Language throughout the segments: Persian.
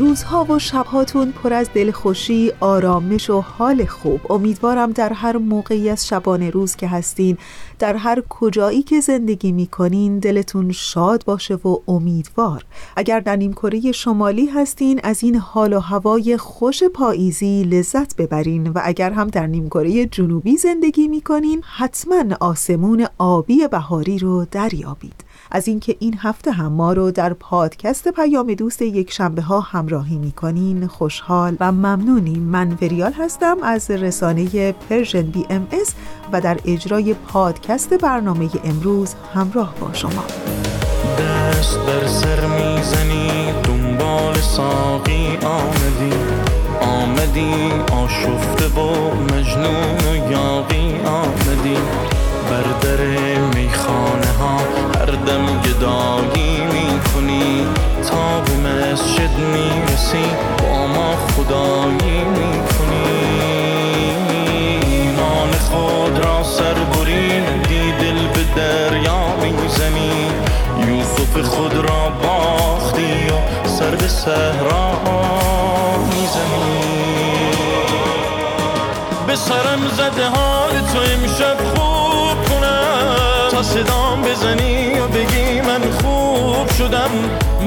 روزها و شبهاتون پر از دلخوشی، آرامش و حال خوب. امیدوارم در هر موقعی از شبانه روز که هستین در هر کجایی که زندگی می‌کنین دلتون شاد باشه و امیدوار. اگر در نیمکره شمالی هستین از این حال و هوای خوش پاییزی لذت ببرین. و اگر هم در نیمکره جنوبی زندگی می‌کنین حتما آسمون آبی بهاری رو دریابید. از اینکه این هفته هم ما رو در پادکست پیام دوست یک شنبه ها همراهی می‌کنین. خوشحال و ممنونیم. من وریال هستم از رسانه Persian BMS و در اجرای پادکست برنامه امروز همراه با شما. دست بر سر می‌زنی دنبال ساقی آمدی. آمدی آشفته و مجنون و یاقی آمدی. بر در میخانه ها هر دم گدایی می‌کنی تا به مسجد می‌رسی با ما خدایی می‌کنی ایمان خود را سر دی دل به دریا می‌زنی یوسف خود را باختی و سر به صحرا می‌زنی. به سرم زده حال تو امشب صدام بزنی و بگی من خوب شدم.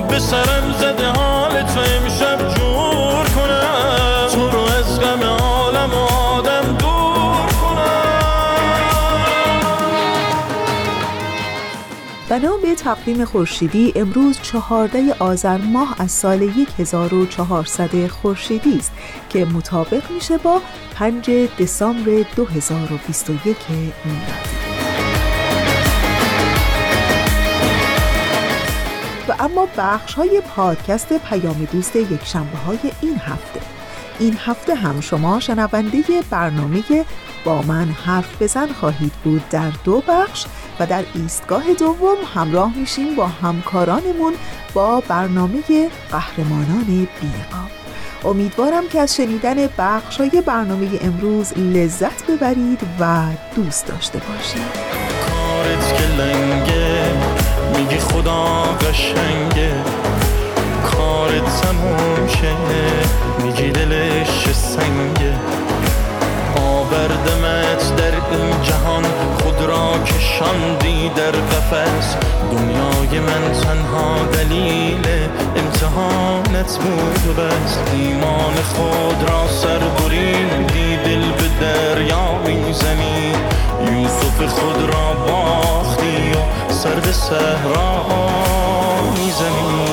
به سرم زده حال تو امشب جور کنم. تو رو از غم عالم و آدم دور کنم. به تقویم خورشیدی امروز چهارده آذر ماه از سال 1400 خورشیدی است که مطابق میشه با 5 دسامبر 2021 میلادی. و اما بخش های پادکست پیام دوست یک شنبه های این هفته. این هفته هم شما شنونده برنامه با من حرف بزن خواهید بود در دو بخش و در ایستگاه دوم همراه میشیم با همکارانمون با برنامه قهرمانان بیقام امیدوارم که از شنیدن بخش های برنامه امروز لذت ببرید و دوست داشته باشید. میگی خدا قشنگه کارت تموم شه میگی دلش سنگه آوردمت در این جهان خود را کشاندی در قفس. دنیای من تنها دلیل امتحانت بود و بس. ایمان خود را سر بریدی دل به دریا می‌زنی. یوسف خود را باختی. سر به صحرا می‌زنی.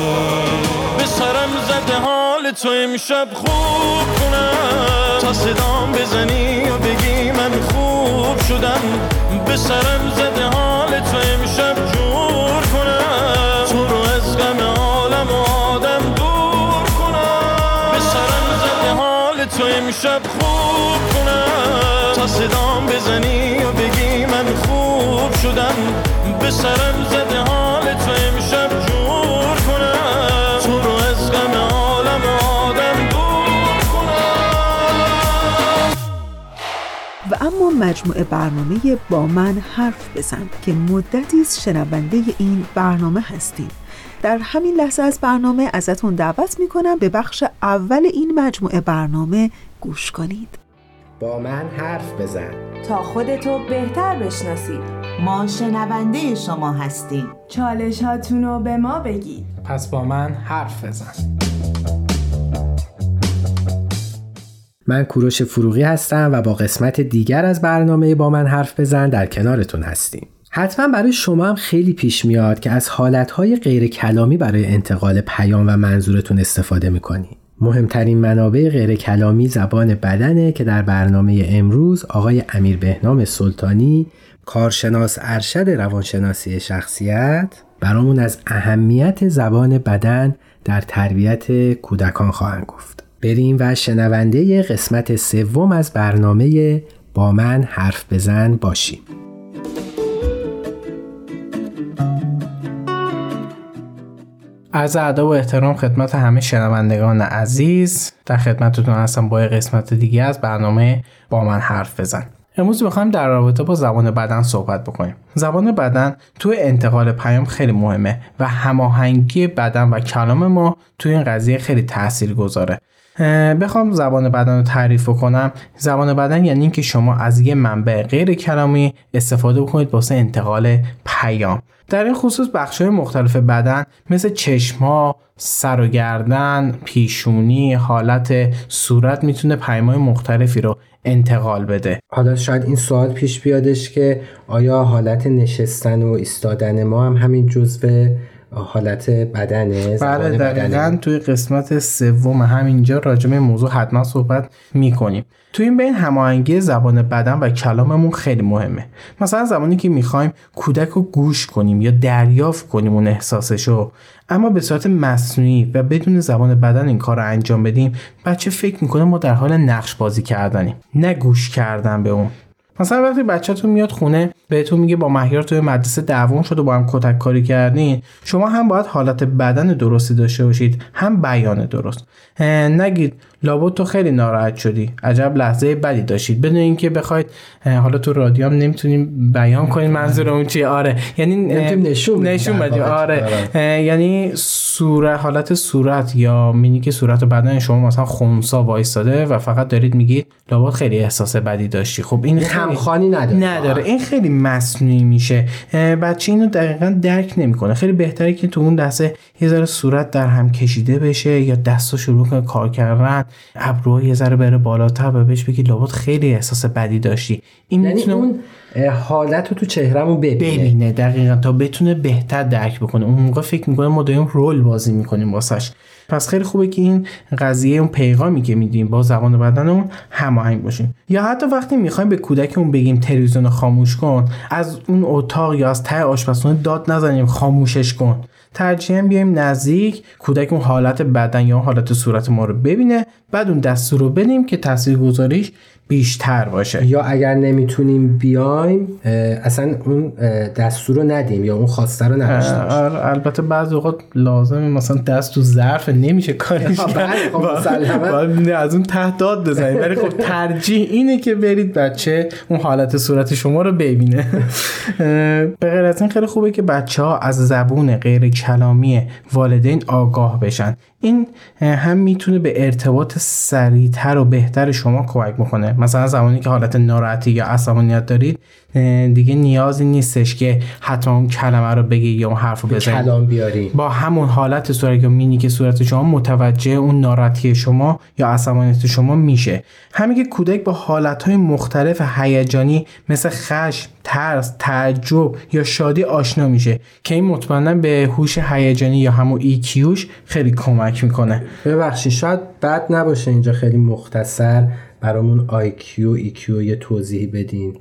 به سرم زده حال تو امشب خوب کنم. تا صدام بزنی و بگی من خوب شدم. به سرم زده حال تو امشب جور کنم. تو رو از غم عالم و آدم دور کنم. به سرم زده حال تو امشب خوب کنم. تا صدام بزنی و بگی من خوب شدم. به سرم زده حال تو امشب جور کنم. تو رو از غم عالم و آدم دور کنم. و اما مجموعه برنامه با من حرف بزن که مدتی است شنونده این برنامه هستیم. در همین لحظه از برنامه ازتون دعوت می‌کنم به بخش اول این مجموعه برنامه گوش کنید. با من حرف بزن. تا خودتو بهتر بشناسید. ما شنونده شما هستیم. چالش رو به ما بگید. پس با من حرف بزن. من کوروش فروغی هستم و با قسمت دیگر از برنامه با من حرف بزن در کنارتون هستیم. حتما برای شما هم خیلی پیش میاد که از حالتهای غیر کلامی برای انتقال پیام و منظورتون استفاده می‌کنید. مهمترین منابع غیر کلامی زبان بدنه که در برنامه امروز آقای امیر بهنام سلطانی کارشناس ارشد روانشناسی شخصیت برامون از اهمیت زبان بدن در تربیت کودکان خواهند گفت. بریم و شنونده قسمت سوم از برنامه با من حرف بزن باشیم. از ادب و احترام خدمت همه شنوندگان عزیز در خدمتتون هستم با قسمت دیگه از برنامه با من حرف بزن امروز می‌خوایم در رابطه با زبان بدن صحبت بکنیم. زبان بدن توی انتقال پیام خیلی مهمه و هماهنگی بدن و کلام ما توی این قضیه خیلی تاثیر گذاره بخوام زبان بدن رو تعریف کنم زبان بدن یعنی اینکه شما از یه منبع غیر کلامی استفاده بکنید واسه انتقال پیام. در این خصوص بخش مختلف بدن مثل چشما، سر و گردن، پیشونی، حالت صورت می‌تونه پیمای مختلفی رو انتقال بده. حالا شاید این سوال پیش بیادش که آیا حالت نشستن و ایستادن ما هم همین جزو حالت بدنه بله دقیقا توی قسمت سوم همینجا راجع به موضوع حتما صحبت می‌کنیم. توی این بین هماهنگی زبان بدن و کلاممون خیلی مهمه. مثلا زمانی که می‌خوایم کودک رو گوش کنیم یا دریافت کنیم اون احساسشو اما به صورت مصنوعی و بدون زبان بدن این کار رو انجام بدیم بچه فکر می‌کنه ما در حال نقش بازی کردنیم نه گوش کردن به اون. مثلا وقتی بچهتون میاد خونه بهتون میگه با مهیار توی مدرسه دعوام شد و با هم کتک کاری کردین شما هم باید حالت بدن درستی داشته باشید هم بیان درست. نگید لابد تو خیلی ناراحت شدی عجب لحظه بدی داشتید. بدون اینکه بخواید حالا تو رادیو هم نمی‌تونیم بیان کنیم منظور اون چیه آره. یعنی نشون نشون بدیم. آره. آره. یعنی صورت حالت صورت یا مینی که صورت بدن شما مثلا خونسا وایستاده و فقط دارید میگید لابد خیلی احساس بدی داشتی. خب این همخوانی نداره نداره. این خیلی مصنوعی میشه. بچه اینو دقیقا درک نمی‌کنه. خیلی بهتره که تو اون دسته یه ذره صورت در هم کشیده بشه یا دستا شروع کنه کار کردن. ابروها یه ذره بره بالاتر و بهش بگی لابد خیلی احساس بدی داشتی. این یعنی اون حالت رو تو چهرهمون ببینه. ببینه دقیقا تا بتونه بهتر درک بکنه. اون موقع فکر می‌کنه ما داریم رول بازی می‌کنیم واسش. پس خیلی خوبه که این قضیه اون پیغامی که میدیم با زبان بدنمون هماهنگ باشیم. یا حتی وقتی می‌خوایم به کودکمون بگیم تلویزیون خاموش کن از اون اتاق یا از ته آشپزخونه داد نزنیم خاموشش کن. ترجیحاً بیایم نزدیک کودک اون حالت بدن یا حالت صورت ما رو ببینه بعد اون دستور رو بدیم که تاثیرگذاریش بیشتر باشه. یا اگر نمی‌تونیم بیایم اصلا اون دستور رو ندیم یا اون خواسته رو نداشته آره، البته بعضی اوقات لازمه مثلا دست تو ظرف نمیشه کارش بله، خب از اون تحت داد بزنید ولی خب ترجیح اینه که برید بچه اون حالت صورت شما رو ببینه. به غیر از این خیلی خوبه که بچه ها از زبون غیر کلامی والدین آگاه بشن. این هم می‌تونه به ارتباط سریعتر و بهتر شما کمک بکنه. مثلا زمانی که حالت ناراحتی یا عصبانیت دارید دیگه نیازی نیستش که حتما اون کلمه رو بگی یا اون حرف رو بزنید کلام بیاری. با همون حالت صورت یا مینی که صورت شما متوجه اون ناراحتی شما یا عصبانیت شما میشه. همین که کودک با حالتهای مختلف هیجانی مثل خشم ترس تعجب یا شادی آشنا میشه که این مطمئنا به هوش هیجانی یا همون EQش خیلی کمک می‌کنه. ببخشید شاید بد نباشه اینجا خیلی مختصر برامون IQ EQ یه توضیحی بدین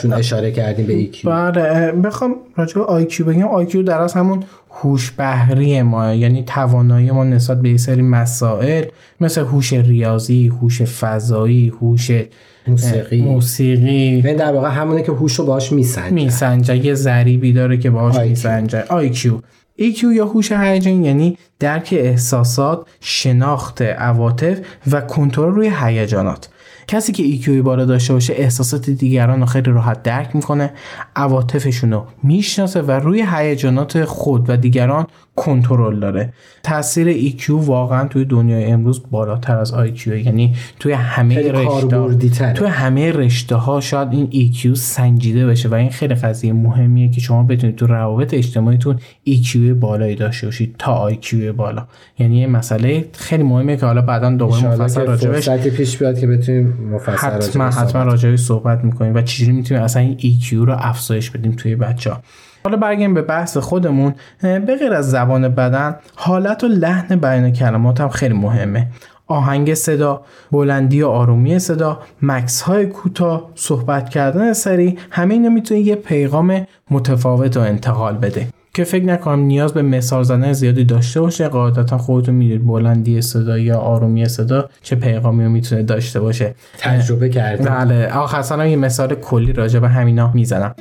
چون اشاره کردیم به EQ بله بخوام راجع به IQ بگم. IQ در از همون هوش بهری ما یعنی توانایی ما نسبت به یه سری مسائل مثل هوش ریاضی هوش فضایی هوش موسیقی. موسیقی. و در واقع همونه که هوش رو باهاش میسنجه میسنجه یه ذریبی داره که باهاش میسنجه IQ EQ یا هوش هیجان یعنی درک احساسات، شناخت عواطف و کنترل روی هیجانات. کسی که ایکیوی بالا داشته باشه احساسات دیگران رو خیلی راحت درک می‌کنه عواطفشون رو می‌شناسه و روی هیجانات خود و دیگران کنترل داره. تاثیر EQ واقعا توی دنیای امروز بالاتر از IQ یعنی توی همه رشته توی همه رشته ها شاید این EQ سنجیده بشه و این خیلی قضیه مهمیه که شما بتونید تو روابط اجتماعیتون EQ بالایی داشته باشید تا IQ بالا. یعنی یه مسئله خیلی مهمه که حالا بعدا دوباره مفصل راجبش پیش بیاد که بتونیم مفصل حتما حتما راجبش صحبت می‌کنیم و چجوری می‌تونیم اصلا این EQ رو افزایش بدیم توی بچه ها حالا برگردیم به بحث خودمون به غیر از زبان بدن حالت و لحن بیان کلمات هم خیلی مهمه. آهنگ صدا، بلندی و آرومی صدا، مکس های کوتاه، صحبت کردن سری همه اینا می‌تونه یه پیغام متفاوت و انتقال بده. که فکر نکنم نیاز به مثال زدن زیادی داشته باشه قاعدتا خودتون می‌دید بلندی صدا یا آرومی صدا چه پیغامی رو می‌تونه داشته باشه. تجربه کردم بله. آخر یه مثال کلی راجع به همینا می‌زنم.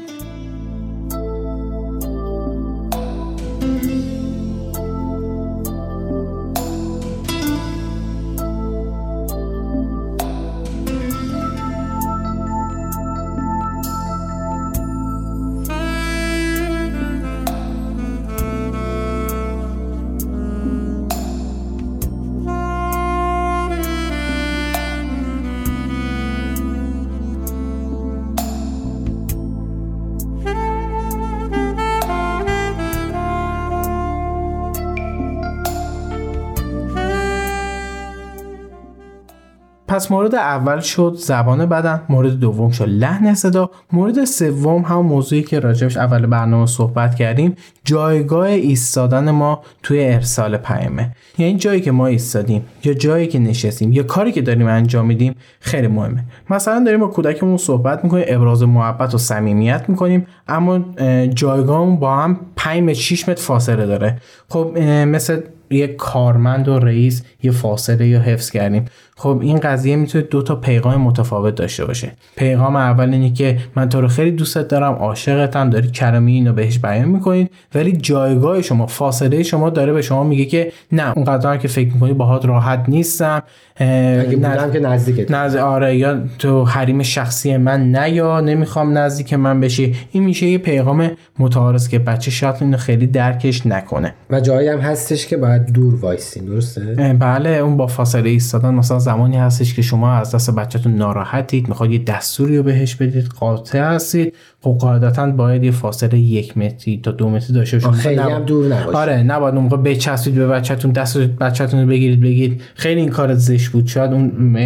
پس مورد اول شد زبان بدن مورد دوم شد لحن صدا مورد سوم هم موضوعی که راجبش اول برنامه صحبت کردیم جایگاه ایستادن ما توی ارسال پیامه. یعنی جایی که ما ایستادیم یا جایی که نشستیم یا کاری که داریم انجام میدیم خیلی مهمه. مثلا داریم با کودکمون صحبت می‌کنیم ابراز محبت و صمیمیت می‌کنیم اما جایگاهمون با هم 5 متر 6 متر فاصله داره. خب مثل یک کارمند و رئیس یه فاصله یا حفظ کردیم. خب این قضیه می‌تونه دو تا پیغام متفاوت داشته باشه. پیغام اول اینه که من تو رو خیلی دوستت دارم عاشقتم داری کلمه اینو بهش بیان می‌کنید ولی جایگاه شما فاصله شما داره به شما میگه که نه اونقدر که فکر می‌کنی باهات راحت نیستم. اگه بودم که نزدیکت. نزد آره یا تو حریم شخصی من نه یا نمی‌خوام نزدیک من بشی. این میشه یه پیغام متعارض که بچه شاید اینو خیلی درکش نکنه. و جایی هم هستش که باید دور وایسین درسته؟ بله اون با فاصله ایستادن مثلا زمانی هستش که شما از دست بچهتون ناراحتید می‌خواد یه دستوری رو بهش بدید قاطع هستید. خب قاعدتا باید یه فاصله یک متری تا دو متری داشته باشید خیلی هم دور نباشه آره نباید اون موقع بچسبید به بچهتون دست بچهتون رو بگیرید بگید خیلی این کار زشت بود. شاید اون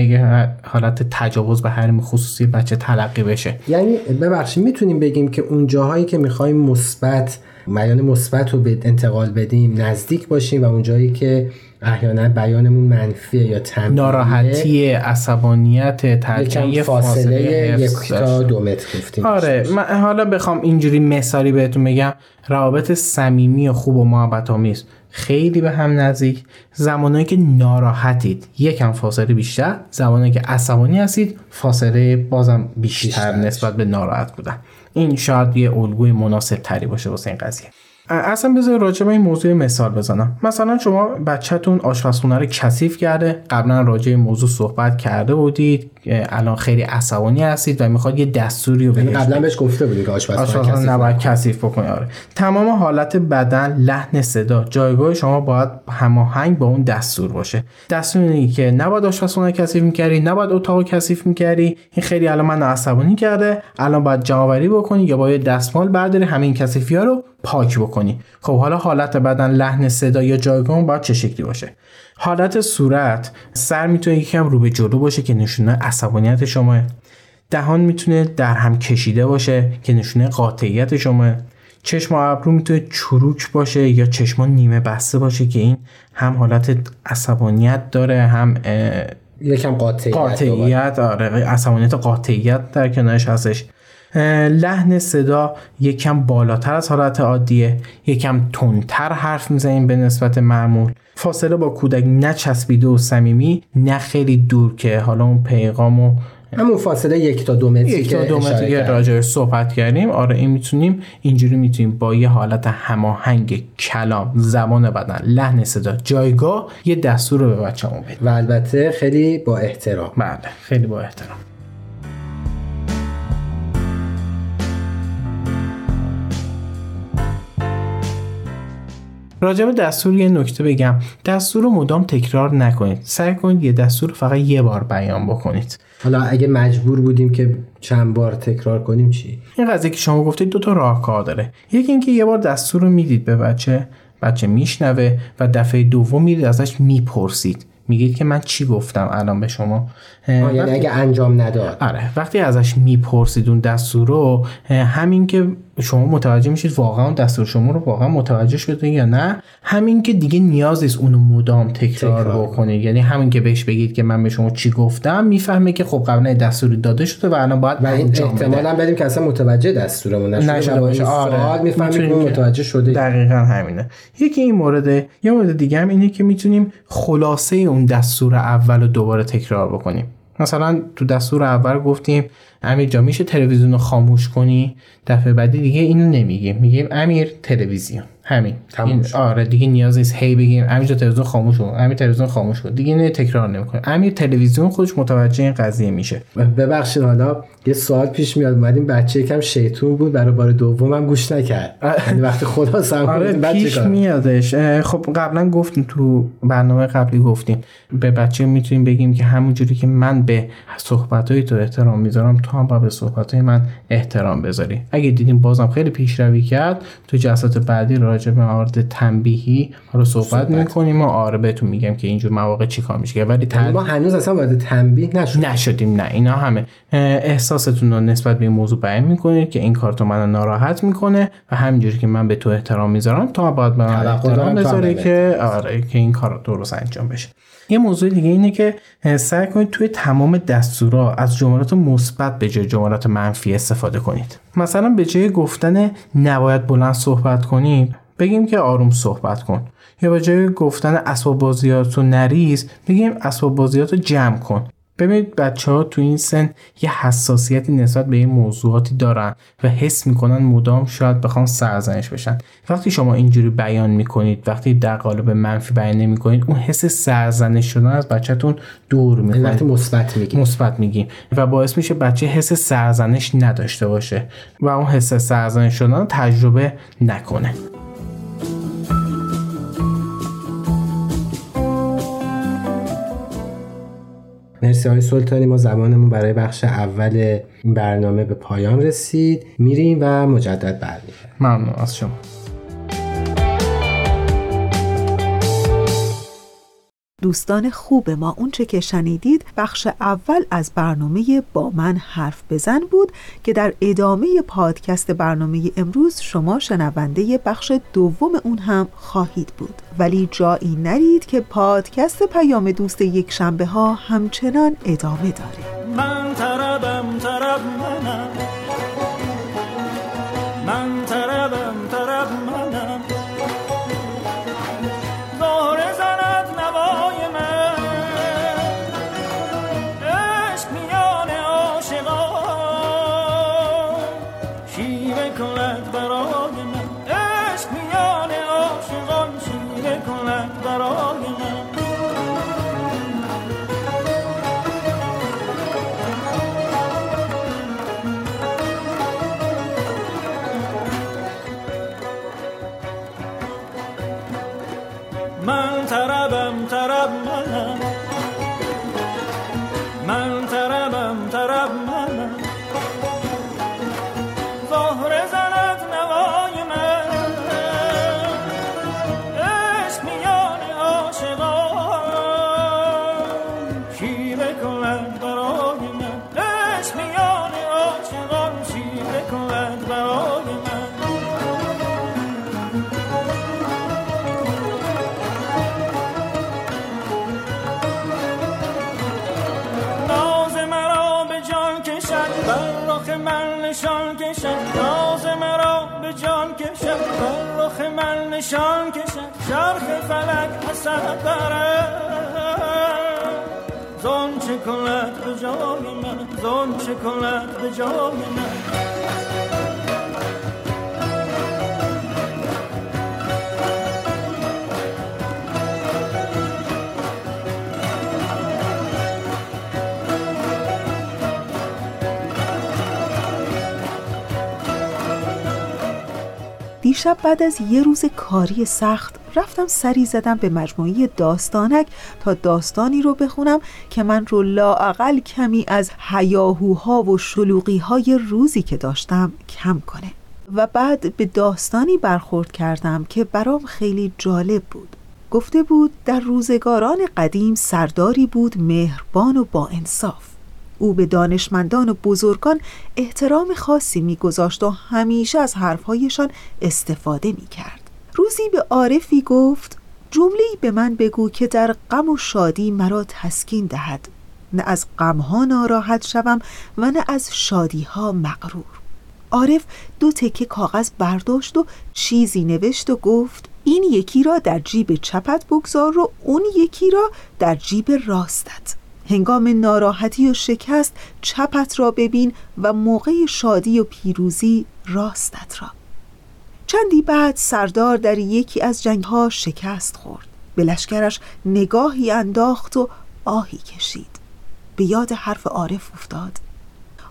حالت تجاوز به حریم خصوصی بچه تلقی بشه. یعنی ببخشید می‌تونیم بگیم که اون جاهایی که می‌خوایم مثبت بیان مثبت رو به انتقال بدیم نزدیک باشیم و اون جایی که احیانا بیانمون منفیه یا تنبیه ناراحتی عصبانیت ترکن یه فاصله, یک تا دو متر گفتیم. آره من حالا بخوام اینجوری مثالی بهتون بگم. روابط صمیمی و خوب و محبت آمیز خیلی به هم نزدیک. زمانهایی که ناراحتید یکم فاصله بیشتر. زمانهایی که عصبانی هستید فاصله بازم بیشتر, بیشتر. نسبت به ناراحت بودن. این شاید یه الگوی مناسب تری باشه واسه این قضیه. اصلا بذار راجع به این موضوع مثال بزنم. مثلا شما بچهتون آشپزخونه رو کثیف کرده قبلا راجع این موضوع صحبت کرده بودید الان خیلی عصبانی هستید و می‌خواد یه دستوری رو یعنی بهش قبلا بهش گفته بودید که آشپزخونه نباید کثیف بکنی آره. تمام حالت بدن لحن صدا جایگاه شما باید هماهنگ با اون دستور باشه. دستور اینه که نباید آشپزخونه کثیف می‌کردی نباید اتاق کثیف می‌کردی. این خیلی الان من عصبانی کرده. الان باید جمعآوری بکنی یا باید دستمال برداری همین کثیفی ها رو پاک بکنی. خب حالا حالت بدن لحن صدا یا جایگاه باید چه شکلی باشه؟ حالت صورت سر می‌تونه یکم رو به جلو باشه که نشونه عصبانیت شما دهان می‌تونه در هم کشیده باشه که نشونه قاطعیت شما چشم و ابرو می‌تونه چروک باشه یا چشما نیمه بسته باشه که این هم حالت عصبانیت داره هم یکم قاطعیت قاطعیت آره عصبانیت قاطعیت در کنارش هستش. لحن صدا یکم بالاتر از حالت عادیه یکم تندتر حرف می‌زنیم به نسبت معمول. فاصله با کودک نچسبیده و صمیمی نه خیلی دور که حالا اون پیغامو همون فاصله یک تا دو متری یک تا دو متری که راجع صحبت کردیم. آره این می‌تونیم اینجوری می‌تونیم با یه حالت هماهنگ کلام زمان بدن لحن صدا جایگاه یه دستور رو به بچه‌مون بدیم. و البته خیلی با احترام. بله خیلی با احترام. راجع به دستور یه نکته بگم. دستور رو مدام تکرار نکنید. سعی کنید یه دستور فقط یه بار بیان بکنید. حالا اگه مجبور بودیم که چند بار تکرار کنیم چی؟ این قضیه که شما گفتید دو تا راهکار داره. یکی اینکه یه بار دستور رو می‌دید به بچه بچه میشنوه و دفعه دوم میرید ازش می‌پرسید. میگید که من چی گفتم الان به شما؟ یعنی اگه انجام نداد. آره وقتی ازش می‌پرسید اون دستور رو همین که شما متوجه میشید واقعا دستور شما رو واقعا متوجه شده یا نه همین که دیگه نیاز نیست اونو مدام تکرار, تکرار. بکنید یعنی همین که بهش بگید که من به شما چی گفتم می‌فهمه که خب قبلا دستوری داده شده و الان باید و این احتمالاً بدیم که اصلا متوجه دستورمون نشده باشه. آره. می‌فهمیم متوجه شده. دقیقا همینه. یکی این مورده یه مورد دیگه هم اینه که می‌تونیم خلاصه اون دستور اول رو دوباره تکرار بکنیم. مثلا تو دستور اول گفتیم امیر جا میشه تلویزیون رو خاموش کنی؟ دفعه بعدی دیگه اینو نمیگیم. میگیم امیر تلویزیون. همین. این آره دیگه نیاز نیست. هی بگیم امیر تلویزیون خاموش کن امیر تلویزیون خاموش کن دیگه نه تکرار نمی‌کنه امیر تلویزیون خودش متوجه این قضیه میشه. ببخشید حالا یه سوال پیش میاد. اومدیم بچه یکم شیطون بود برای بار دومم گوش نکرد. یعنی وقتی خدا سم آره پیش میادش. خب قبلا گفتیم تو برنامه قبلی گفتیم. به بچه می‌تونیم بگیم که همونجوری که من به صحبتهای تو احترام می‌ذارم تو هم به صحبتهای من احترام بذاری. اگه دیدیم بازم خیلی پیشروی کرد تو جلسات بعدی راجع به موارد تنبیهی رو صحبت, صحبت. می‌کنیم و آره بهتون میگم که اینجور مواقع چیکار میشه. ولی تن... ما هنوز اصلا وارد تنبیه نشدیم. نشدیم نه. اینا همه. احساستون رو نسبت به این موضوع بیان می‌کنید که این کار تو منو ناراحت می‌کنه و همینجوری که من به تو احترام می‌ذارم تو باید به من احترام بذاری که آره که این کار درست انجام بشه. یه موضوع دیگه اینه که سعی کنید توی تمام دستورا از جملات مثبت به جای جملات منفی استفاده کنید. مثلا به جای گفتن نباید بلند صحبت کنیم بگیم که آروم صحبت کن. یا به جای گفتن اسباب بازیات رو نریز بگیم اسباب بازیات رو جمع کن. ببینید بچه ها تو این سن یه حساسیتی نسبت به این موضوعاتی دارن و حس می‌کنن مدام شاید بخوان سرزنش بشن. وقتی شما اینجوری بیان می‌کنید وقتی در قالب منفی بیان نمی‌کنید اون حس سرزنش شدن از بچهتون دور می‌کنید وقتی مثبت میگیم مثبت میگیم و باعث میشه بچه حس سرزنش نداشته باشه و اون حس سرزنش شدن تجربه نکنه. مرسی های سلطانی ما زمانمون برای بخش اول این برنامه به پایان رسید. میریم و مجدد برمیگردیم. ممنون. از شما. دوستان خوب ما اونچه که شنیدید بخش اول از برنامه با من حرف بزن بود که در ادامه پادکست برنامه امروز شما شنونده بخش دوم اون هم خواهید بود. ولی جایی نرید که پادکست پیام دوست یک شنبه ها همچنان ادامه داره. من تربم ترب منم. من طربم طرب منم. نشان کشد چرخ فلک حسد بره زون چه کند به جای من؟ زون چه کند به جای من؟ دیشب بعد از یه روز کاری سخت رفتم سری زدم به مجموعه داستانک تا داستانی رو بخونم که من رو لاعقل کمی از حیاهوها و شلوغی روزی که داشتم کم کنه. و بعد به داستانی برخورد کردم که برام خیلی جالب بود. گفته بود در روزگاران قدیم سرداری بود مهربان و با انصاف. او به دانشمندان و بزرگان احترام خاصی میگذاشت و همیشه از حرفهایشان استفاده می‌کرد. روزی به عارفی گفت جمله‌ای به من بگو که در غم و شادی مرا تسکین دهد. نه از غمها ناراحت شوم و نه از شادیها مغرور. عارف دو تکه کاغذ برداشت و چیزی نوشت و گفت این یکی را در جیب چپت بگذار و اون یکی را در جیب راستت. هنگام ناراحتی و شکست چپت را ببین و موقع شادی و پیروزی راستت را. چندی بعد سردار در یکی از جنگها شکست خورد. به لشکرش نگاهی انداخت و آهی کشید. به یاد حرف عارف افتاد.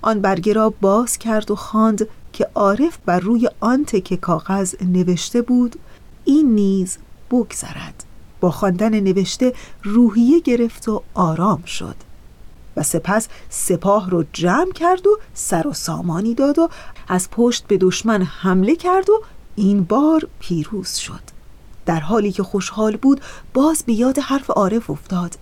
آن برگه را باز کرد و خواند که عارف بر روی آن تکه کاغذ نوشته بود این نیز بگذرد. با خواندن نوشته روحیه گرفت و آرام شد. و سپس سپاه رو جمع کرد و سر و سامانی داد و از پشت به دشمن حمله کرد و این بار پیروز شد. در حالی که خوشحال بود باز به یاد حرف عارف افتاد.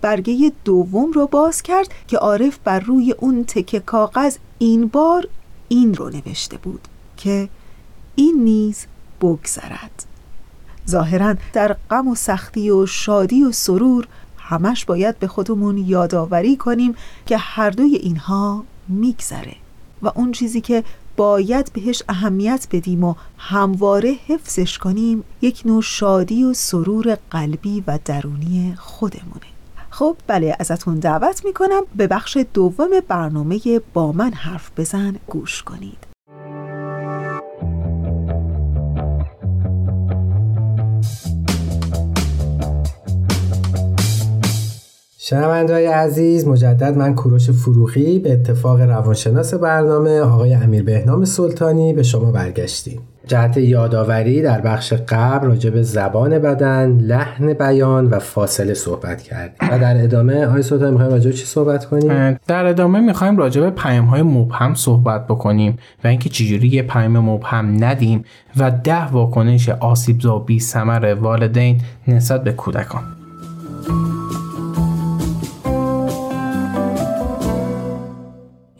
برگه دوم رو باز کرد که عارف بر روی اون تکه کاغذ این بار این رو نوشته بود که این نیز بگذرد. ظاهرا در غم و سختی و شادی و سرور همش باید به خودمون یادآوری کنیم که هر دوی اینها میگذره و اون چیزی که باید بهش اهمیت بدیم و همواره حفظش کنیم یک نوع شادی و سرور قلبی و درونی خودمونه. خب بله ازتون دعوت می‌کنم به بخش دوم برنامه با من حرف بزن گوش کنید. شنوندهای عزیز مجدد من کوروش فروغی به اتفاق روانشناس برنامه آقای امیر بهنام سلطانی به شما برگشتیم. جهت یادآوری در بخش قبل راجع به زبان بدن، لحن بیان و فاصله صحبت کردیم. و در ادامه آقای سلطانی می‌خوایم راجع چی صحبت کنیم؟ در ادامه می‌خوایم راجع به پیام های مبهم صحبت بکنیم و اینکه چجوری یه پیام مبهم ندیم و ده واکنش آسیبزا بی ثمر والدین نسبت به کودکان.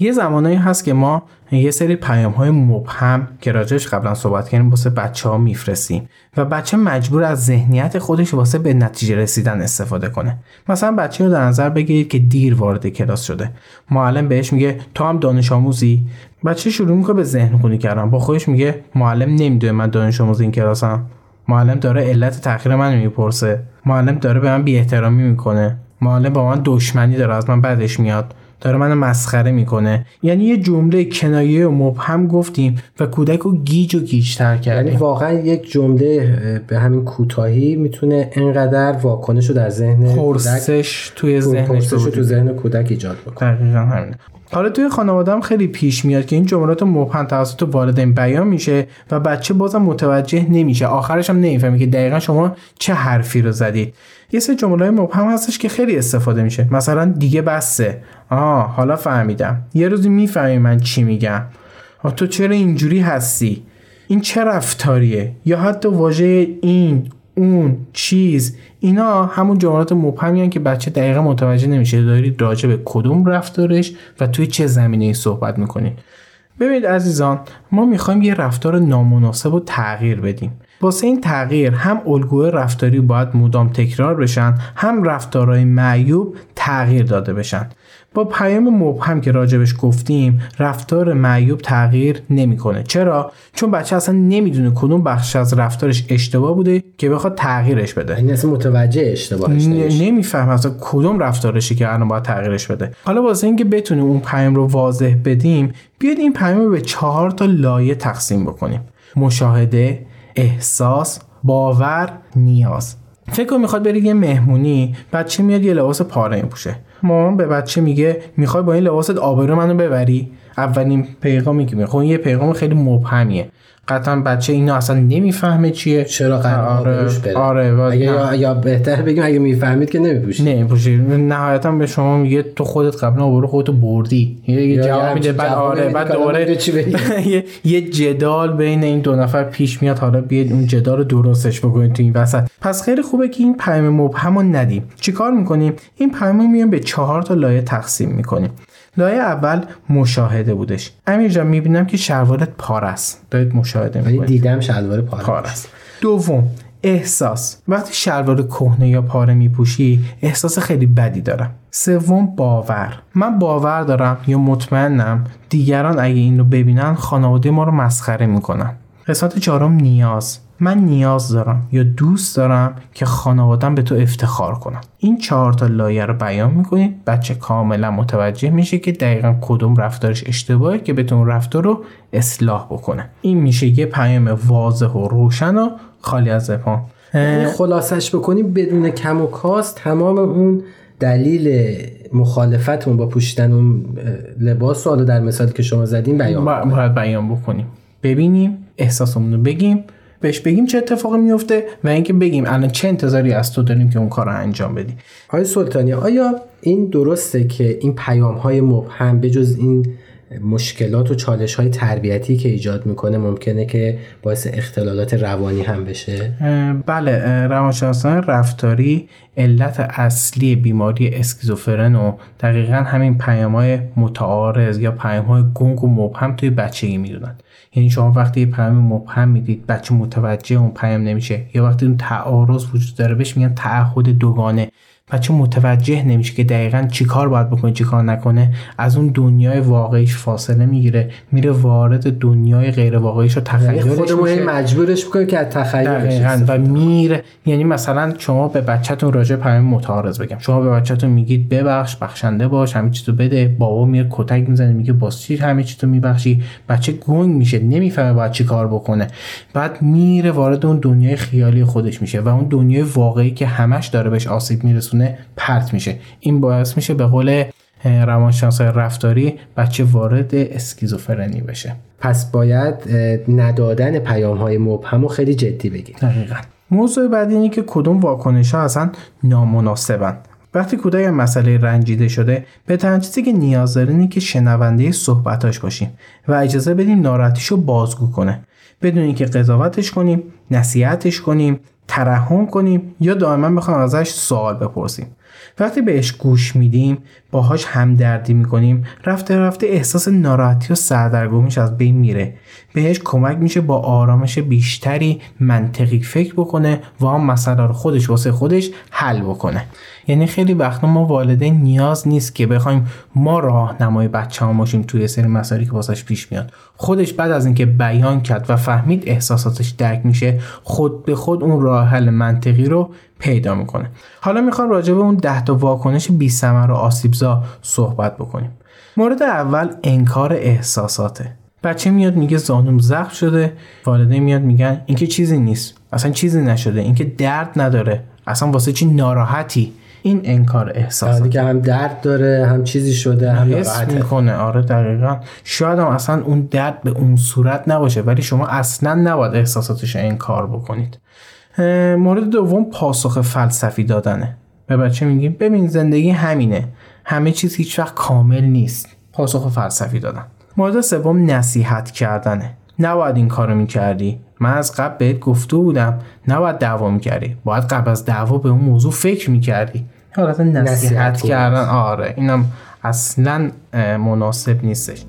یه زمانایی هست که ما یه سری پیام های مبهم که راجعش قبلا صحبت کردیم واسه بچه ها میفرستیم و بچه مجبور از ذهنیت خودش واسه به نتیجه رسیدن استفاده کنه. مثلا بچه رو در نظر بگیرید که دیر وارد کلاس شده. معلم بهش میگه تو هم دانش آموزی؟ بچه شروع می‌کنه به ذهن خونی کردن. با خودش میگه معلم نمی‌دونه من دانش آموز این کلاسم. معلم داره علت تاخیر من می‌پرسه. معلم داره به من بی احترامی می‌کنه. معلم با من دشمنی داره از من بعدش میاد. داره منو مسخره می‌کنه. یعنی یه جمله کنایه و مبهم گفتیم و کودک رو گیج و گیجتر کردیم. یعنی واقعا یک جمله به همین کوتاهی می‌تونه انقدر واکنش رو در ذهن پرسش توی ذهنش تو ذهن کودک ایجاد بکنه. همین حالا توی خانواده هم خیلی پیش میاد که این جملات مبهم توسط والدین بیان میشه و بچه بازم متوجه نمیشه. آخرش هم نمی‌فهمی که دقیقا شما چه حرفی رو زدید. یه سه جمله مبهم هستش که خیلی استفاده میشه. مثلا دیگه بسه. آه حالا فهمیدم. یه روزی می‌فهمی من چی میگم. آه تو چرا اینجوری هستی؟ این چه رفتاریه؟ یا حتی واژه این اون چیز. اینا همون جملات مبهمی که بچه دقیقا متوجه نمیشه. دارید راجع به کدوم رفتارش و توی چه زمینه ای صحبت می‌کنید. ببینید عزیزان ما می‌خوایم یه رفتار نامناسب و تغییر بدیم. واسه این تغییر هم الگوی رفتاری باید مدام تکرار بشن هم رفتارهای معیوب تغییر داده بشن. با پیام مبهم که راجبش گفتیم رفتار معیوب تغییر نمی‌کنه. چرا؟ چون بچه اصلا نمی‌دونه کدوم بخش از رفتارش اشتباه بوده که بخواد تغییرش بده. این اصلا متوجه اشتباهش نمیفهم اصلا کدوم رفتارشی که الان باید تغییرش بده. حالا واسه اینکه بتونیم اون پیام رو واضح بدیم بیاید این پیام رو به چهار تا لایه تقسیم بکنیم. مشاهده احساس باور نیاز. فکر می‌خواد بری یه مهمونی بچه میاد یه لباس پاره میپوشه. مامان به بچه میگه می‌خوای با این لباست آبرو منو ببری؟ اولین پیغامی که می‌خوام یه پیغام خیلی مبهمیه. قطعا بچه اینو اصلا نمی‌فهمه چیه. چرا قرار آره آره و اگه نه. یا, بهتر بگیم اگه می‌فهمید که نمیپوشید. نمیپوشی نهایتا به شما میگه تو خودت قبلا برو خودتو بردی. یه جواب میده. بعد آره بعد دوباره. یه- جدال بین این دو نفر پیش میاد. حالا بیاید اون جدال رو درستش بکنید تو این وسط. پس خیلی خوبه که این پیام مبهم رو ندیم. چیکار می‌کنیم؟ این پیام میایم به چهار تا لایه تقسیم می‌کنیم. لایه اول مشاهده بودش. امیر جان می‌بینم که شلوارت پار است. دارید مشاهده می‌کنید. دیدم شلوار پاره پاره است. دوم احساس. وقتی شلوار کهنه یا پاره میپوشی احساس خیلی بدی دارم. سوم باور. من باور دارم یا مطمئنم دیگران اگه این رو ببینن خانواده ما رو مسخره می‌کنن. قسمت چهارم نیاز. من نیاز دارم یا دوست دارم که خانوادم به تو افتخار کنم این چهار تا لایه رو بیان می‌کنید بچه کاملا متوجه میشه که دقیقا کدوم رفتارش اشتباهه که بتون رفتار رو اصلاح بکنه. این میشه یه پیام واضح و روشن و خالی از ابهام یعنی خلاصش بکنیم بدون کم و کاست تمام اون دلیل مخالفتمون با پوشیدن اون لباس رو در مثالی که شما زدین بیان. باید بیان بکنیم. ببینیم احساسمون رو بگیم. بهش بگیم چه اتفاقی میفته و اینکه بگیم الان چه انتظاری از تو داریم که اون کار رو انجام بدی. آقای سلطانی آیا این درسته که این پیام های مبهم بجز این مشکلات و چالش های تربیتی که ایجاد می‌کنه ممکنه که باعث اختلالات روانی هم بشه؟ بله روانشناسان رفتاری علت اصلی بیماری اسکیزوفرن و دقیقا همین پیام های متعارض یا پیام های گنگ و مبهم توی بچگی می‌دونن. یعنی شما وقتی یه پیام مبهم می‌دید بچه متوجه اون پیام نمیشه. یا وقتی اون تعارض وجود داره بهش میگن تعهد دوگانه. بچه متوجه نمیشه که دقیقا چی کار باید بکنه چی کار نکنه از اون دنیای واقعیش فاصله می‌گیره میره وارد دنیای غیر واقعیش یعنی تخیلش خودمون هی میشه مجبورش می‌کنیم که از تخیلش و میره. یعنی مثلا شما به بچهتون راجع به پیام متعارض بگم. شما به بچهتون میگید ببخش بخشنده باش همه چیزو بده. بابا میاد کتک می‌زنه میگه باز چی همه چیزو میبخشی؟ بچه گنگ میشه نمی‌فهمه باید چی کار بکنه. بعد میره وارد اون دنیای خیالی خودش میشه و اون دنیای واقعی که همش داره بهش آسیب میرسونه پرت میشه. این باعث میشه به قول روانشناس رفتاری بچه وارد اسکیزوفرنی بشه. پس باید ندادن پیام های مبهم رو خیلی جدی بگیریم دقیقا. موضوع بعدی اینه که کدوم واکنش ها اصلا نامناسبن. وقتی کودک مسئله رنجیده شده به چیزی که نیاز داره اینه که شنونده صحبتاش باشیم و اجازه بدیم ناراحتیشو بازگو کنه. بدون اینکه قضاوتش کنیم نصیحتش کنیم ترحم کنیم یا دائما بخوایم ازش سوال بپرسیم. وقتی بهش گوش میدیم باهاش همدردی می‌کنیم رفته رفته احساس ناراحتی و سردرگمیش از بین میره. بهش کمک میشه با آرامش بیشتری منطقی فکر بکنه و آن مسئله رو خودش واسه خودش حل بکنه. یعنی خیلی وقتا ما والدین نیاز نیست که بخوایم ما راهنمای بچه ها باشیم توی سری مسائلی که واسش پیش میاد. خودش بعد از اینکه بیان کرد و فهمید احساساتش درک میشه خود به خود اون راه حل منطقی رو پیدا می‌کنه. حالا می‌خوام راجع به اون ده تا واکنش بی ثمر و آسیبزا صحبت بکنیم. مورد اول انکار احساساته. بچه میاد میگه زانوم زخم شده والدین میاد میگن اینکه چیزی نیست اصلا چیزی نشده اینکه درد نداره اصلا واسه چی ناراحتی؟ این انکار احساسات که هم درد داره هم چیزی شده هم حس می‌کنه. آره دقیقا. شاید هم اصلا اون درد به اون صورت نباشه ولی شما اصلا نباید احساساتش رو انکار بکنید. مورد دوم پاسخ فلسفی دادنه. به بچه میگیم ببین زندگی همینه. همه چیز هیچ وقت کامل نیست. پاسخ فلسفی دادن. مورد سوم نصیحت کردنه. نباید این کارو می‌کردی. من از قبل بهت گفته بودم نباید دعوا می‌کردی. باید قبل از دعوا به اون موضوع فکر می‌کردی. حالت نصیحت, نصیحت کردن. آره. اینم اصلا مناسب نیستش.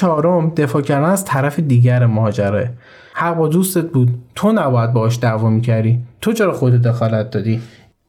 چهارم دفاع کردن از طرف دیگر ماجرا حق با دوستت بود. تو نباید باش دعوا می‌کردی. تو چرا خودت دخالت دادی؟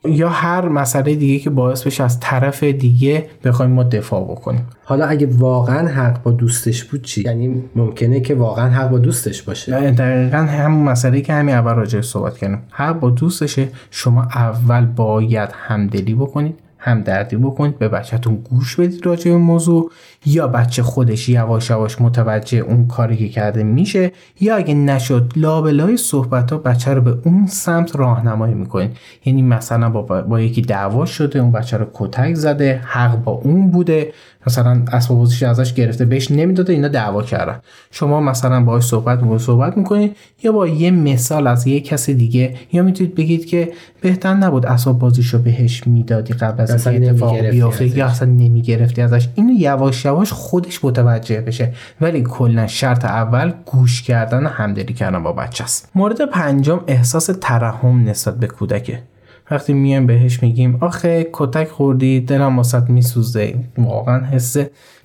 یا هر مسئله دیگه که باعث بشه از طرف دیگه بخوایم ما دفاع بکنیم. حالا اگه واقعا حق با دوستش بود چی؟ یعنی ممکنه که واقعا حق با دوستش باشه. دقیقا همون مسئله که همین اول راجع صحبت کردیم. حق با دوستشه. شما اول باید همدلی بکنید. همدردی بکنید به بچهتون گوش بدید راجع به موضوع یا بچه خودش یواش یواش متوجه اون کاری که کرده میشه یا اگه نشد لابلای صحبت ها بچه رو به اون سمت راهنمایی می‌کنید. یعنی مثلا با, با یکی دعوا شده اون بچه رو کتک زده حق با اون بوده. مثلا اسباب ازش گرفته بهش نمی‌داده اینا دعوا کردن. شما مثلا باهاش صحبت می‌کنید صحبت می‌کنید یا با یه مثال از یه کس دیگه یا می‌تونید بگید که بهتر نبود اسباب بازیشو بهش می‌دادی قبل از اینکه اتفاق بیفته یا اصلا نمی‌گرفتی ازش. اینو یواش یواش خودش متوجه بشه. ولی کلا شرط اول گوش کردن و همدلی کردن با بچه است مورد پنجم احساس ترحم نسبت به کودکه. وقتی میایم بهش میگیم آخه کتک خوردی دلم واسط میسوزه. واقعا حس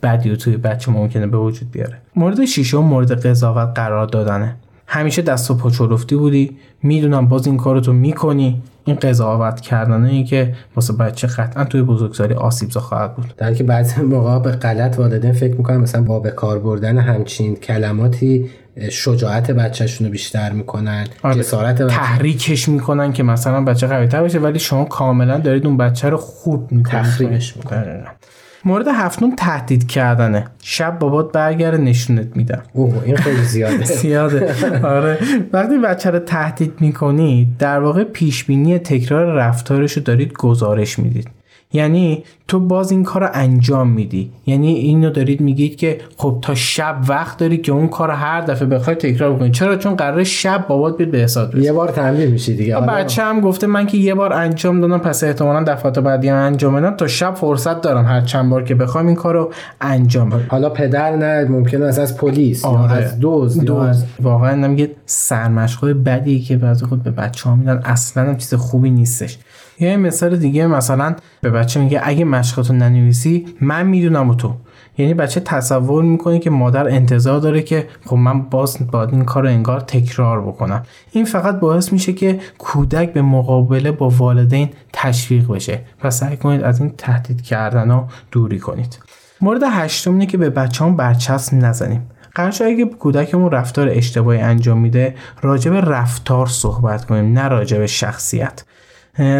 بدی توی بچه ممکنه به وجود بیاره. مورد ششم مورد قضاوت قرار دادنه. همیشه دست و پا بودی. می‌دونم باز این کارو تو می‌کنی. این قضاوت کردنه ای که واسه بچه قطعا توی بزرگسالی آسیبزا خواهد بود. در که بعضی موقع به غلط والدین فکر می‌کنن مثلا با به کار بردن همچین کلماتی شجاعت بچهشون رو بیشتر می‌کنن آره. جسارت بچه تحریکش می‌کنن که مثلا بچه قوی تر بشه ولی شما کاملا دارید اون بچه رو خوب می‌کنید. تخریبش می‌کنید. مورد هفتم تهدید کردنه. شب بابات برگره نشونت میدم. اوه این خیلی زیاده. زیاده. آره. وقتی بچه رو تهدید می‌کنید در واقع پیشبینی تکرار رفتارش رو دارید گزارش می‌دید. یعنی تو باز این کار رو انجام میدی. یعنی اینو دارید میگید که خب تا شب وقت داری که اون کار هر دفعه بخوای تکرار بکنی. چرا؟ چون قرار شب بابات بیاد به حساب یه بار تمرین میشی دیگه. بچه هم گفته من که یه بار انجام دادم پس احتمالا دفعات بعدی هم انجام بدم تا شب فرصت دارم هر چند بار که بخوام این کارو انجام بدم. حالا پدر نه ممکنه از از پلیس یا آره. از دوز دوز واقعا نمیگه سرمشقای بدی که بعضی خود به بچه ها میدن. اصلا چیز خوبی نیستش. یه مثال دیگه مثلا به بچه میگه اگه مشقاتو ننویسی من می‌دونم تو. یعنی بچه تصور می‌کنه که مادر انتظار داره که خب من باز باید این کار رو انگار تکرار بکنم. این فقط باعث میشه که کودک به مقابله با والدین تشویق بشه و سعی کنید از این تهدید کردن رو دوری کنید. مورد هشتم اینه که به بچه هم برچسب نزنیم. قرار اگه کودکمون رفتار اشتباهی انجام میده راجع به رفتار صحبت کنیم نه راجع به شخصیت.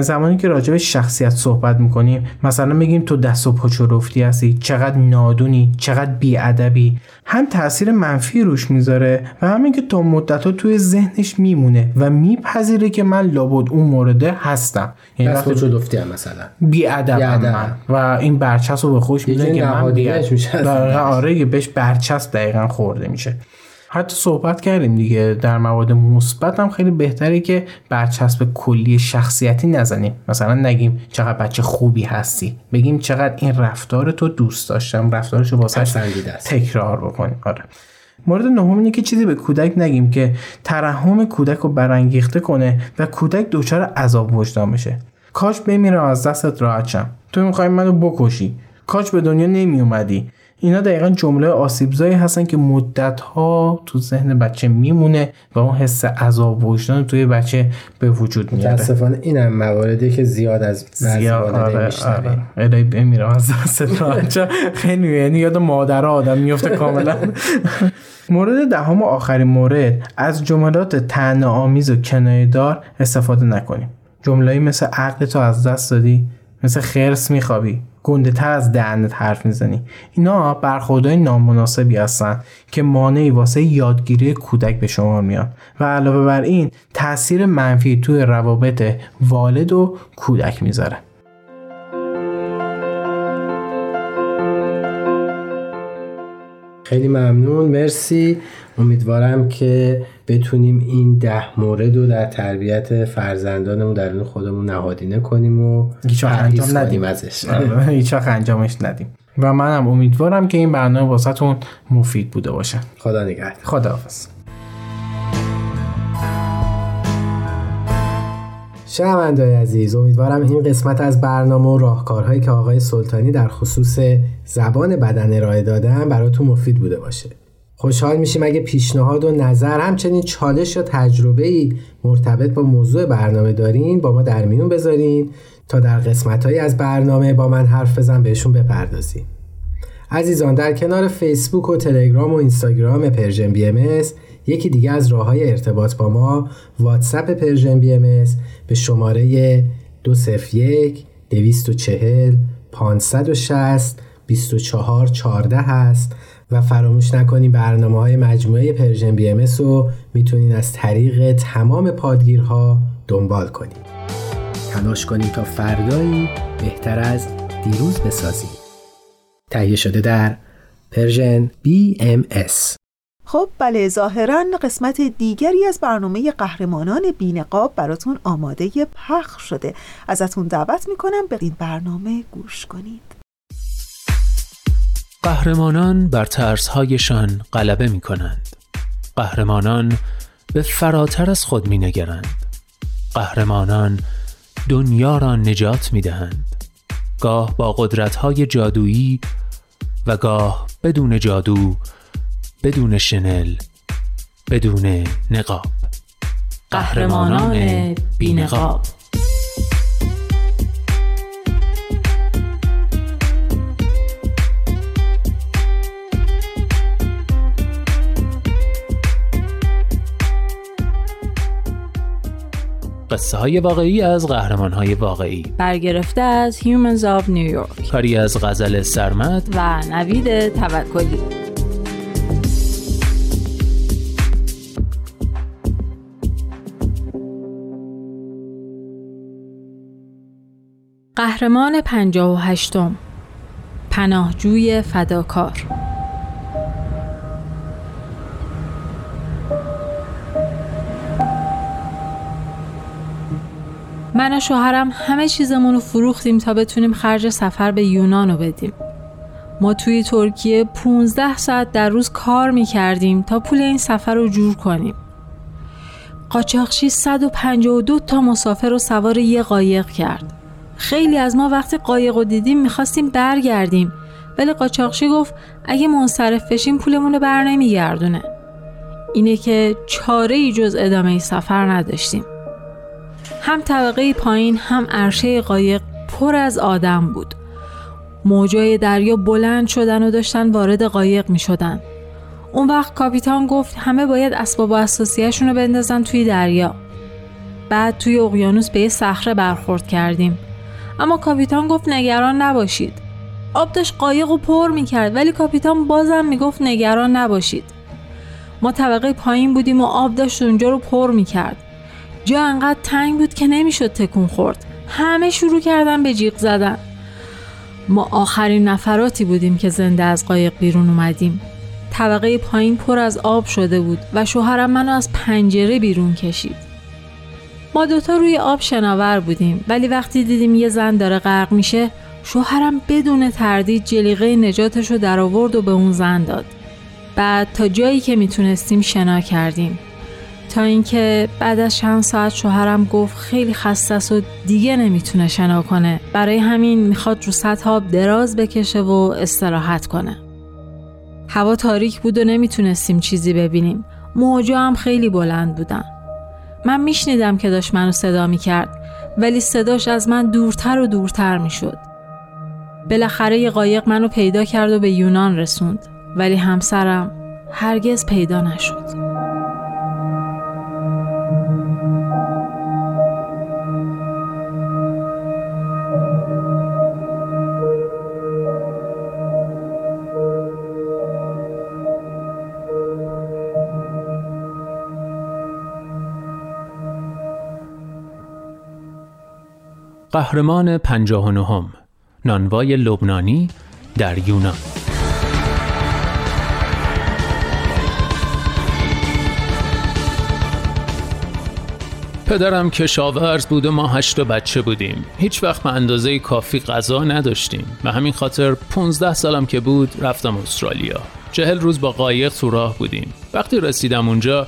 زمانی که راجع به شخصیت صحبت می‌کنیم مثلا میگیم تو دست و پا چرفتی هستی چقدر نادونی چقدر بیادبی. هم تاثیر منفی روش می‌ذاره و همین که تا مدت ها توی ذهنش میمونه و میپذیره که من لابد اون مورده هستم. یعنی دست چرفتی هم مثلا. بیادب من. و این برچسب رو به خوش میده که من بیادب. آره بهش برچسب دقیقا خورده میشه. حتی صحبت کردیم دیگه. در مواد مثبت هم خیلی بهتره که برچسب کلی شخصیتی نزنیم. مثلا نگیم چقدر بچه خوبی هستی. بگیم چقدر این رفتار تو دوست داشتم. رفتارش رو واسه تکرار بکنیم. آره. مورد نهم اینه که چیزی به کودک نگیم که ترحم کودک رو برانگیخته کنه و کودک دچار عذاب وجدان بشه. کاش بمیرم از دستت راحت شم. تو می‌خوای منو بکشی. کاش به دنیا نمی اومدی اینا دقیقا جمله آسیبزایی هستن که مدت ها تو ذهن بچه میمونه و اون حس عذاب وجدان توی بچه به وجود میاره. متاسفانه اینم مواردی که زیاد از زیاد آره آره. الهی بمیرم از دست خیلی یعنی یاد مادر آدم میفته کاملا. مورد دهم و آخرین مورد از جملات تن آمیز و کنایه دار استفاده نکنیم. جمله‌ای مثل عقل تو از دست دادی مثل خرس میخوابی. گنده تر از دهنت حرف می‌زنی. اینا برخوردهای نامناسبی هستن که مانعی واسه یادگیری کودک به شما میاد. و علاوه بر این تاثیر منفی توی روابط والد و کودک می‌ذاره. خیلی ممنون مرسی. امیدوارم که بتونیم این ده مورد رو در تربیت فرزندانمون در این خودمون نهادینه کنیم و انجام ندیم. ازش. آره، هیچ انجامش ندیم. و منم امیدوارم که این برنامه واسهتون مفید بوده باشه. خدا نگهدار. خداحافظ. شنوندای عزیز امیدوارم این قسمت از برنامه و راهکارهایی که آقای سلطانی در خصوص زبان بدن ارائه دادن براتون مفید بوده باشه. خوشحال میشیم اگه پیشنهاد و نظر همچنین چالش یا تجربه ای مرتبط با موضوع برنامه دارین با ما در میون بذارین تا در قسمتی از برنامه با من حرف بزن بهشون بپردازیم. عزیزان در کنار فیسبوک و تلگرام و اینستاگرام Persian BM یکی دیگه از راه های ارتباط با ما واتساپ Persian BM به شماره 201 240 560 24 14 هست و فراموش نکنید برنامه های مجموعه Persian BM رو می‌تونین از طریق تمام پادگیرها دنبال کنید. تلاش کنید تا فردایی بهتر از دیروز بسازیم تهیه شده در پرژن BMS خب بله ظاهرا قسمت دیگری از برنامه قهرمانان بینقاب براتون آماده پخش شده. ازتون دعوت می‌کنم به این برنامه گوش کنید. قهرمانان بر ترسهایشان غلبه می کنند قهرمانان به فراتر از خود می نگرند قهرمانان دنیا را نجات می دهند گاه با قدرتهای جادویی و گاه بدون جادو بدون شنل بدون نقاب. قهرمانان بینقاب. قصه های واقعی از قهرمان های واقعی. برگرفته از Humans of New York. کاری از غزل سرمت و نوید توکلی. قهرمان پنجاه و هشتم. پناهجوی فداکار. من و شوهرم همه چیزمون رو فروختیم تا بتونیم خرج سفر به یونان رو بدیم. ما توی ترکیه 15 ساعت در روز کار می کردیم تا پول این سفر رو جور کنیم. قاچاقچی 152 تا مسافر رو سوار یه قایق کرد. خیلی از ما وقتی قایق رو دیدیم می‌خواستیم برگردیم. ولی قاچاقچی گفت اگه منصرف بشیم پولمون رو بر نمیگردونه. اینه که چاره ای جز ادامه سفر نداشتیم. هم طبقه پایین هم عرشه قایق پر از آدم بود. موجای دریا بلند شدن و داشتن وارد قایق می شدن. اون وقت کاپیتان گفت همه باید اسباب و اساسیهشون رو بندازن توی دریا. بعد توی اقیانوس به یه صخره برخورد کردیم. اما کاپیتان گفت نگران نباشید. آب داشت قایق رو پر می کرد ولی کاپیتان بازم می گفت نگران نباشید. ما طبقه پایین بودیم و آب داشت اونجا رو پر می کرد جا انقدر تنگ بود که نمی‌شد تکون خورد. همه شروع کردن به جیغ زدن. ما آخرین نفراتی بودیم که زنده از قایق بیرون اومدیم. طبقه پایین پر از آب شده بود و شوهرم منو از پنجره بیرون کشید. ما دوتا روی آب شناور بودیم ولی وقتی دیدیم یه زن داره غرق میشه شوهرم بدون تردید جلیقه نجاتش رو در آورد و به اون زن داد. بعد تا جایی که می‌تونستیم شنا کردیم. تا اینکه بعد از چند ساعت شوهرم گفت خیلی خسته است و دیگه نمی‌تونه شنا کنه. برای همین می‌خواد رو سطح آب دراز بکشه و استراحت کنه. هوا تاریک بود و نمی‌تونستیم چیزی ببینیم. موجا هم خیلی بلند بودن. من میشنیدم که داشت منو صدا می‌کرد ولی صداش از من دورتر و دورتر می‌شد. بالاخره یه قایق منو پیدا کرد و به یونان رسوند ولی همسرم هرگز پیدا نشد. قهرمان پنجاه نهم نانوای لبنانی در یونان. پدرم کشاورز بود و ما هشت بچه بودیم. هیچ وقت به اندازه کافی غذا نداشتیم. به همین خاطر 15 سالم که بود رفتم استرالیا. چهل روز با قایق تو راه بودیم. وقتی رسیدم اونجا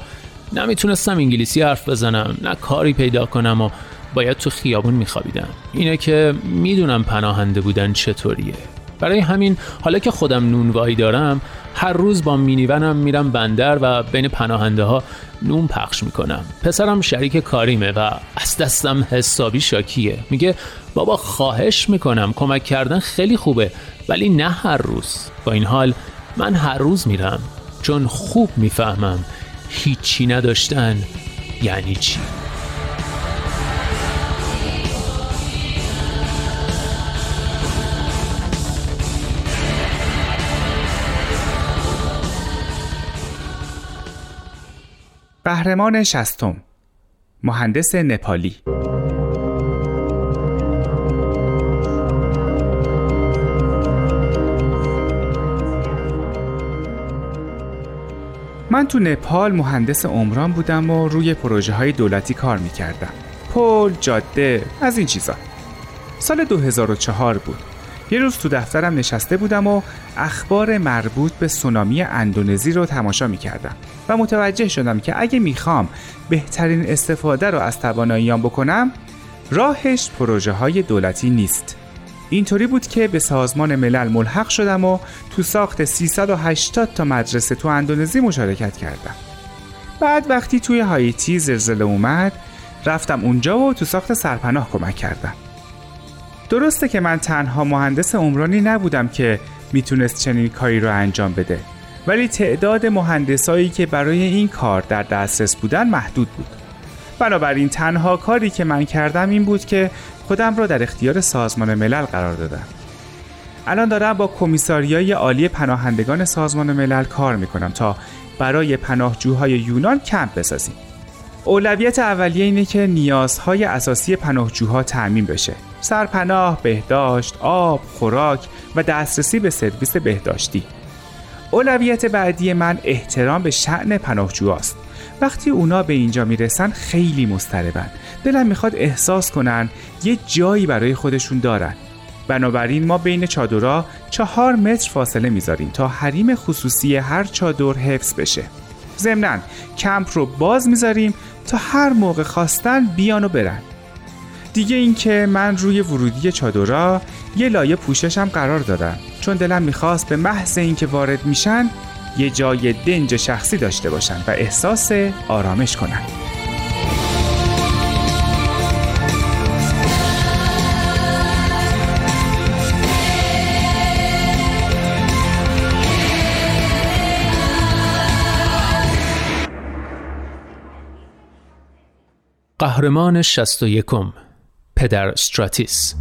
نمی‌تونستم انگلیسی حرف بزنم نه کاری پیدا کنم و باید تو خیابون میخوابیدم. اینه که می‌دونم پناهنده بودن چطوریه. برای همین حالا که خودم نونوایی دارم هر روز با مینیونم میرم بندر و بین پناهنده ها نون پخش می‌کنم. پسرم شریک کاریمه و از دستم حسابی شاکیه. میگه بابا خواهش می‌کنم کمک کردن خیلی خوبه ولی نه هر روز. با این حال من هر روز میرم چون خوب می‌فهمم هیچی نداشتن یعنی چی. قهرمان شستم مهندس نپالی. من تو نپال مهندس عمران بودم و روی پروژه های دولتی کار می‌کردم. پل، جاده، از این چیزا. سال 2004 بود. یه روز تو دفترم نشسته بودم و اخبار مربوط به سونامی اندونزی رو تماشا می کردم و متوجه شدم که اگه می‌خوام بهترین استفاده رو از تواناییام بکنم راهش پروژه های دولتی نیست. اینطوری بود که به سازمان ملل ملحق شدم و تو ساخت 380 تا مدرسه تو اندونزی مشارکت کردم. بعد وقتی توی هایتی زلزله اومد رفتم اونجا و تو ساخت سرپناه کمک کردم. درسته که من تنها مهندس عمرانی نبودم که می‌تونست چنین کاری رو انجام بده. ولی تعداد مهندسایی که برای این کار در دسترس بودن محدود بود. بنابراین تنها کاری که من کردم این بود که خودم را در اختیار سازمان ملل قرار دادم. الان دارم با کمیساریای عالی پناهندگان سازمان ملل کار می‌کنم تا برای پناهجوهای یونان کمپ بسازیم. اولویت اولیه اینه که نیازهای اساسی پناهجوها تعمین بشه. سرپناه، بهداشت، آب، خوراک و دسترسی به سرویس بهداشتی. اولویت بعدی من احترام به شعن پناهجوهاست. وقتی اونا به اینجا می‌رسن خیلی مضطربن. دلم می‌خواد احساس کنن یه جایی برای خودشون دارن. بنابراین ما بین چادرها چهار متر فاصله می‌ذاریم تا حریم خصوصی هر چادر حفظ بشه. ضمنا کمپ رو باز می‌ذاریم تا هر موقع خواستن بیان و برن. دیگه اینکه من روی ورودی چادرها یه لایه پوششم قرار دادم. چون دلم می‌خواست به محض اینکه وارد میشن یه جای دنج شخصی داشته باشن و احساس آرامش کنن. قهرمان 61 پدر استراتیس.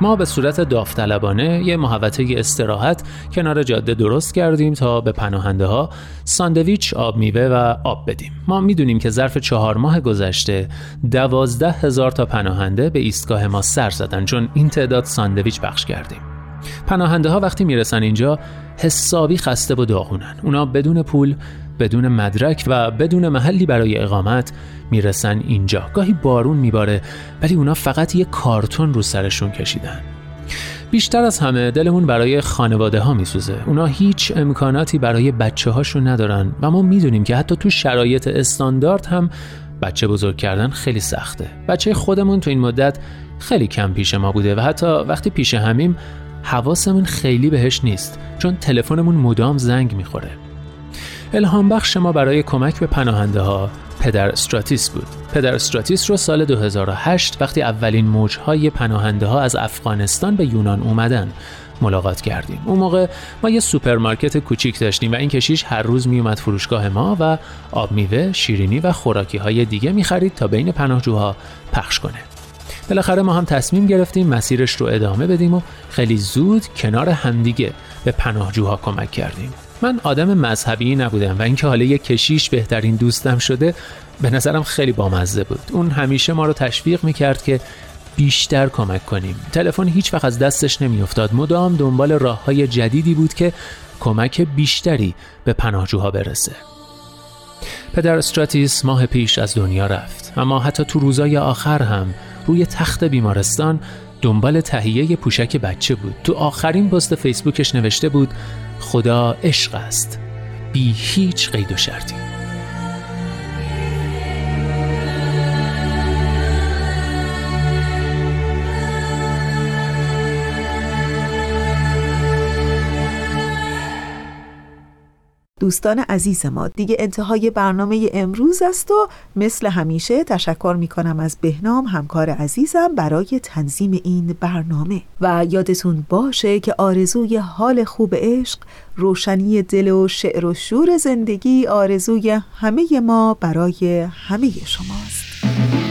ما به صورت داوطلبانه یه محوطه استراحت کنار جاده درست کردیم تا به پناهنده ها ساندویچ آب میوه و آب بدیم. ما می‌دونیم که ظرف چهار ماه گذشته دوازده هزار تا پناهنده به ایستگاه ما سر زدن چون این تعداد ساندویچ بخش کردیم. پناهنده ها وقتی می‌رسن اینجا حسابی خسته و داغونن. اونا بدون پول بدون مدرک و بدون محلی برای اقامت می‌رسن اینجا. گاهی بارون میباره ولی اونا فقط یه کارتون رو سرشون کشیدن. بیشتر از همه دلمون برای خانواده ها میسوزه. اونا هیچ امکاناتی برای بچه هاشون ندارن و ما می‌دونیم که حتی تو شرایط استاندارد هم بچه بزرگ کردن خیلی سخته. بچه خودمون تو این مدت خیلی کم پیش ما بوده و حتی وقتی پیش همیم حواسمون خیلی بهش نیست چون تلفنمون مدام زنگ می‌خوره. الهام بخش ما برای کمک به پناهنده ها پدر استراتیس بود. پدر استراتیس رو سال 2008 وقتی اولین موجهای پناهنده ها از افغانستان به یونان اومدن ملاقات کردیم. اون موقع ما یه سوپرمارکت کوچیک داشتیم و این کشیش هر روز میومد فروشگاه ما و آب میوه، شیرینی و خوراکی های دیگه می‌خرید تا بین پناهجوها پخش کنه. بالاخره ما هم تصمیم گرفتیم مسیرش رو ادامه بدیم و خیلی زود کنار همدیگه به پناهجوها کمک کردیم. من آدم مذهبی نبودم و اینکه حالا یک کشیش بهترین دوستم شده به نظرم خیلی بامزه بود. اون همیشه ما رو تشویق می‌کرد که بیشتر کمک کنیم. تلفن هیچ وقت از دستش نمیافتاد. مدام دنبال راه های جدیدی بود که کمک بیشتری به پناهجوها برسه. پدر استراتیس ماه پیش از دنیا رفت. اما حتی تو روزای آخر هم روی تخت بیمارستان دنبال تهیه پوشک بچه بود. تو آخرین پست فیسبوکش نوشته بود خدا عشق است. بی هیچ قید و شرطی. دوستان عزیز ما دیگه انتهای برنامه امروز است و مثل همیشه تشکر می کنم از بهنام همکار عزیزم برای تنظیم این برنامه. و یادتون باشه که آرزوی حال خوب عشق روشنی دل و شعر و شور زندگی آرزوی همه ما برای همه شماست.